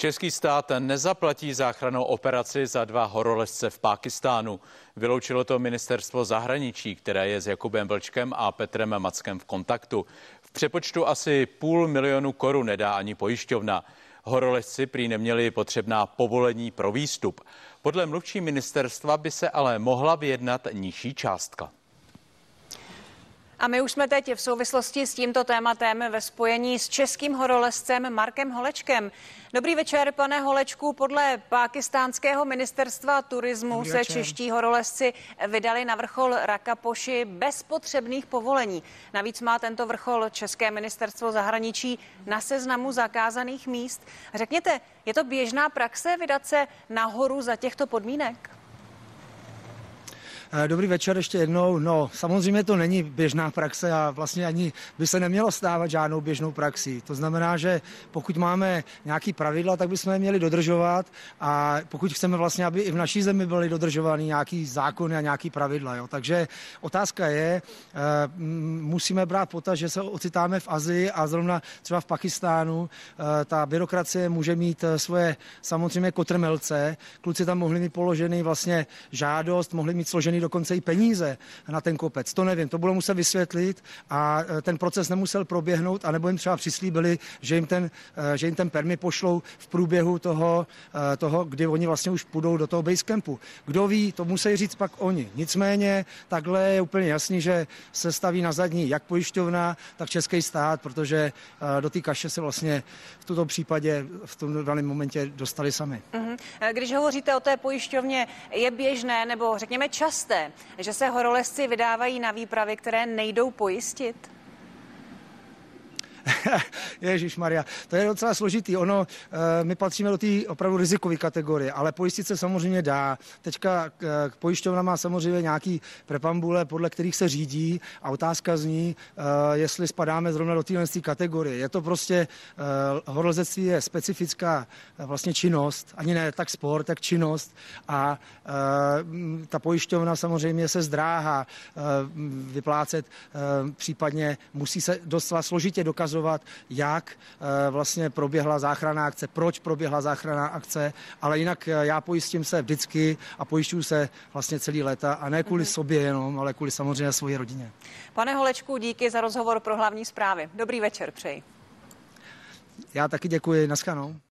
Český stát nezaplatí záchranou operaci za dva horolezce v Pákistánu. Vyloučilo to ministerstvo zahraničí, které je s Jakubem Vlčkem a Petrem Mackem v kontaktu. V přepočtu asi půl milionu korun nedá ani pojišťovna. Horolezci prý neměli potřebná povolení pro výstup. Podle mluvčí ministerstva by se ale mohla vyjednat nižší částka. A my už jsme teď v souvislosti s tímto tématem ve spojení s českým horolezcem Markem Holečkem. Dobrý večer, pane Holečku. Podle pakistánského ministerstva turismu Dobrý se večer. čeští horolezci vydali na vrchol Rakapoši bez potřebných povolení. Navíc má tento vrchol České ministerstvo zahraničí na seznamu zakázaných míst. Řekněte, je to běžná praxe vydat se nahoru za těchto podmínek? Eh, dobrý večer ještě jednou. No, samozřejmě to není běžná praxe a vlastně ani by se nemělo stávat žádnou běžnou praxi. To znamená, že pokud máme nějaký pravidla, tak bychom je měli dodržovat a pokud chceme vlastně, aby i v naší zemi byly dodržovány nějaký zákony a nějaký pravidla. Jo. Takže otázka je, eh, musíme brát potaz, že se ocitáme v Azii a zrovna třeba v Pakistánu eh, ta byrokracie může mít svoje samozřejmě kotrmelce. Kluci tam mohli mít položený vlastně žádost, mohli mít složený dokonce i peníze na ten kopec. To nevím, to budou muset vysvětlit a e, ten proces nemusel proběhnout, anebo jim třeba přislíbili, že jim ten, e, že jim ten permi pošlou v průběhu toho, e, toho, kdy oni vlastně už půjdou do toho basecampu. Kdo ví, to musí říct pak oni. Nicméně takhle je úplně jasný, že se staví na zadní jak pojišťovna, tak český stát, protože do té kaše se vlastně v tomto případě v tom daném momentě dostali sami. Mm-hmm. Když hovoříte o té pojišťovně, je běžné nebo řekněme čas časté, že se horolezci vydávají na výpravy, které nejdou pojistit? Ježíš Maria, to je docela složitý. Ono, eh, my patříme do té opravdu rizikové kategorie, ale pojistit se samozřejmě dá. Teďka k pojišťovna má samozřejmě nějaký prepambule, podle kterých se řídí a otázka zní, eh, jestli spadáme zrovna do téhle kategorie. Je to prostě, eh, horolezectví je specifická vlastně činnost, ani ne tak sport, tak činnost a ta pojišťovna samozřejmě se zdráhá vyplácet, případně musí se dost složitě dokazovat, ukazovat, jak eh, vlastně proběhla záchranná akce, proč proběhla záchranná akce, ale jinak eh, já pojistím se vždycky a pojišťuju se vlastně celý léta a ne kvůli mm-hmm. sobě jenom, ale kvůli samozřejmě svoji rodině. Pane Holečku, díky za rozhovor pro hlavní zprávy. Dobrý večer, přeji. Já taky děkuji, naschanou.